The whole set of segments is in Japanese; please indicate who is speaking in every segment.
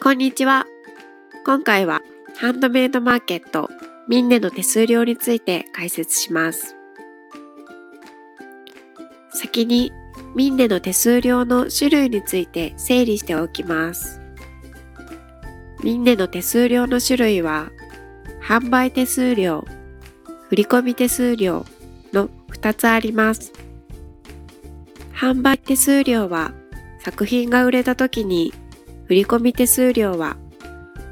Speaker 1: こんにちは。今回はハンドメイドマーケットミンネの手数料について解説します。先にミンネの手数料の種類について整理しておきます。ミンネの手数料の種類は販売手数料、振込手数料の2つあります。販売手数料は作品が売れた時に振込手数料は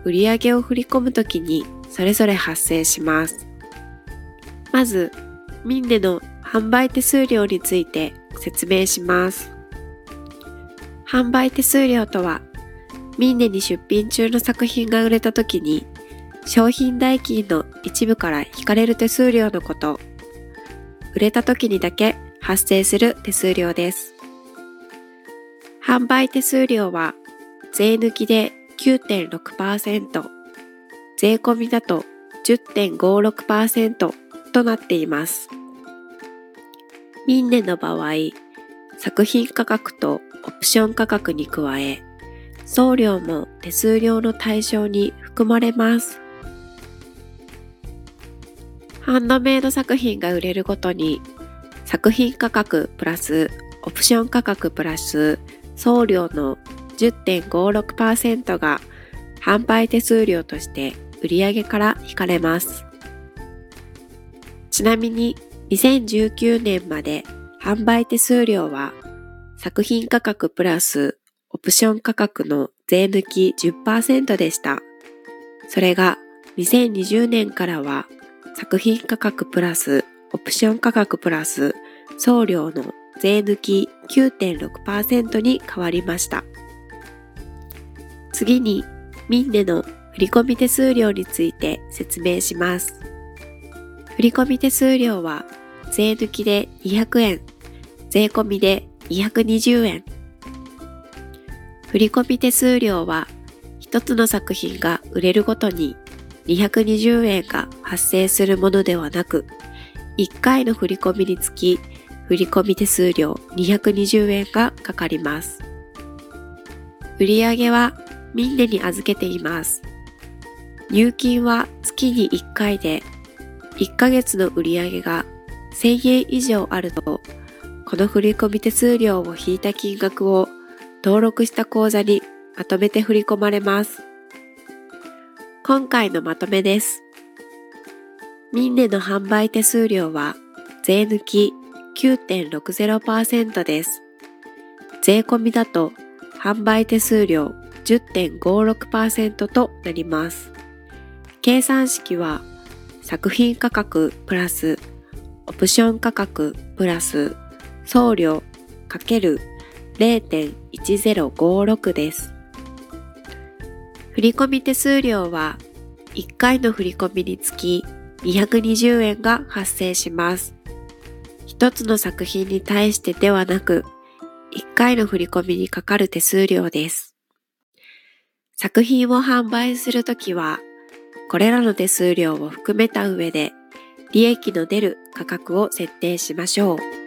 Speaker 1: 売上を振り込むときにそれぞれ発生します。まず、ミンネの販売手数料について説明します。販売手数料とは、ミンネに出品中の作品が売れたときに商品代金の一部から引かれる手数料のこと。売れた時にだけ発生する手数料です。販売手数料は税抜きで9.6%、税込みだと10.56%となっています。ミンネの場合、作品価格とオプション価格に加え、送料も手数料の対象に含まれます。ハンドメイド作品が売れるごとに、作品価格プラスオプション価格プラス送料の10.56%が販売手数料として売上から引かれます。ちなみに2019年まで販売手数料は作品価格プラスオプション価格の税抜き10%でした。それが2020年からは作品価格プラスオプション価格プラス送料の税抜き9.6%に変わりました。次にミンネの振込手数料について説明します。振込手数料は税抜きで200円、税込みで220円。振込手数料は一つの作品が売れるごとに220円が発生するものではなく、1回の振込につき振込手数料220円がかかります。売上はミンネに預けています。入金は月に1回で、1ヶ月の売上が1000円以上あると、この振込手数料を引いた金額を登録した口座にまとめて振り込まれます。今回のまとめです。ミンネの販売手数料は税抜き9.60%です。税込みだと販売手数料10.56%となります。計算式は作品価格プラスオプション価格プラス送料かける0.1056です。振込手数料は1回の振込につき220円が発生します。一つの作品に対してではなく、1回の振込にかかる手数料です。作品を販売するときは、これらの手数料を含めた上で、利益の出る価格を設定しましょう。